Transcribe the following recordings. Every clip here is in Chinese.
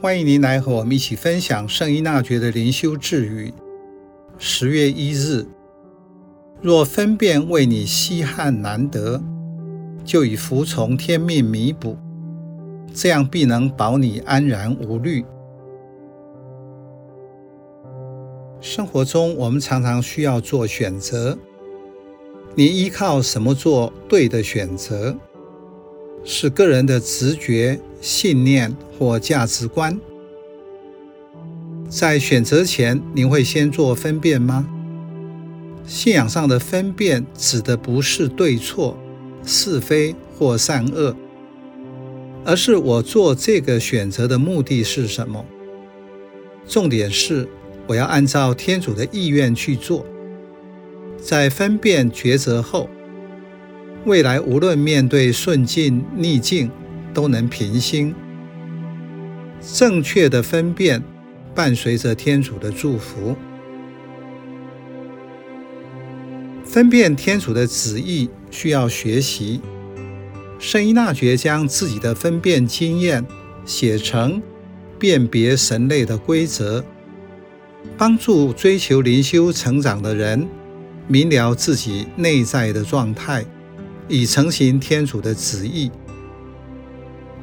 欢迎您来和我们一起分享圣依纳爵的灵修智语。十月一日，若分辨为你稀罕难得，就以服从天命弥补，这样必能保你安然无虑。生活中，我们常常需要做选择。你依靠什么做对的选择？是个人的直觉、信念或价值观？在选择前，您会先做分辨吗？信仰上的分辨指的不是对错、是非或善恶，而是我做这个选择的目的是什么？重点是我要按照天主的意愿去做。在分辨抉择后，未来无论面对顺境逆境，都能平心。正确的分辨伴随着天主的祝福。分辨天主的旨意需要学习。圣依纳爵将自己的分辨经验写成辨别神类的规则，帮助追求灵修成长的人。明了自己内在的状态，以成行天主的旨意。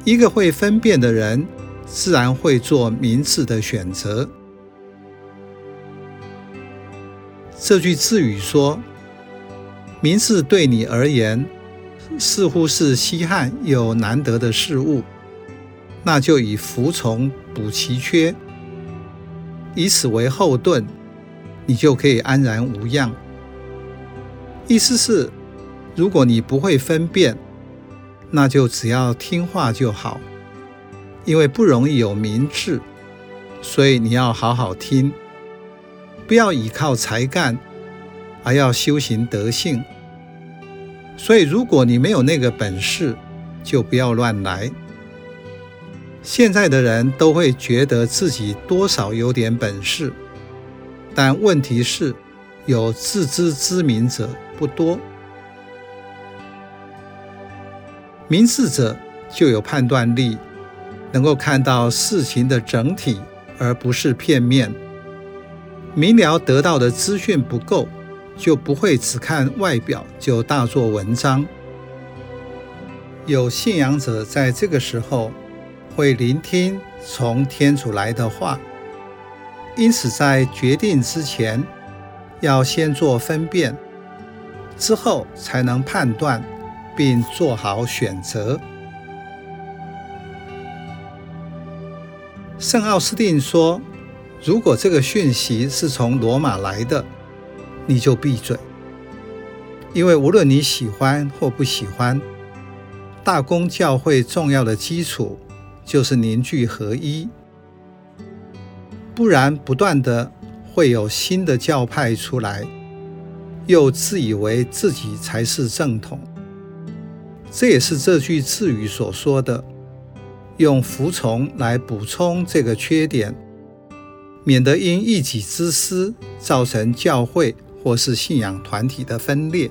一个会分辨的人，自然会做明智的选择。这句智语说：“明智对你而言，似乎是稀罕又难得的事物，那就以服从补其缺，以此为后盾，你就可以安然无恙。”意思是，如果你不会分辨，那就只要听话就好，因为不容易有明智，所以你要好好听，不要依靠才干，而要修行德性。所以，如果你没有那个本事，就不要乱来。现在的人都会觉得自己多少有点本事，但问题是，有自知之明者不多，明智者就有判断力，能够看到事情的整体，而不是片面。明了得到的资讯不够，就不会只看外表就大做文章。有信仰者在这个时候会聆听从天主来的话，因此在决定之前，要先做分辨，之后才能判断并做好选择。圣奥斯定说：“如果这个讯息是从罗马来的，你就闭嘴，因为无论你喜欢或不喜欢，大公教会重要的基础就是凝聚合一，不然不断的。”会有新的教派出来，又自以为自己才是正统。这也是这句字语所说的，用服从来补充这个缺点，免得因一己之私造成教会或是信仰团体的分裂。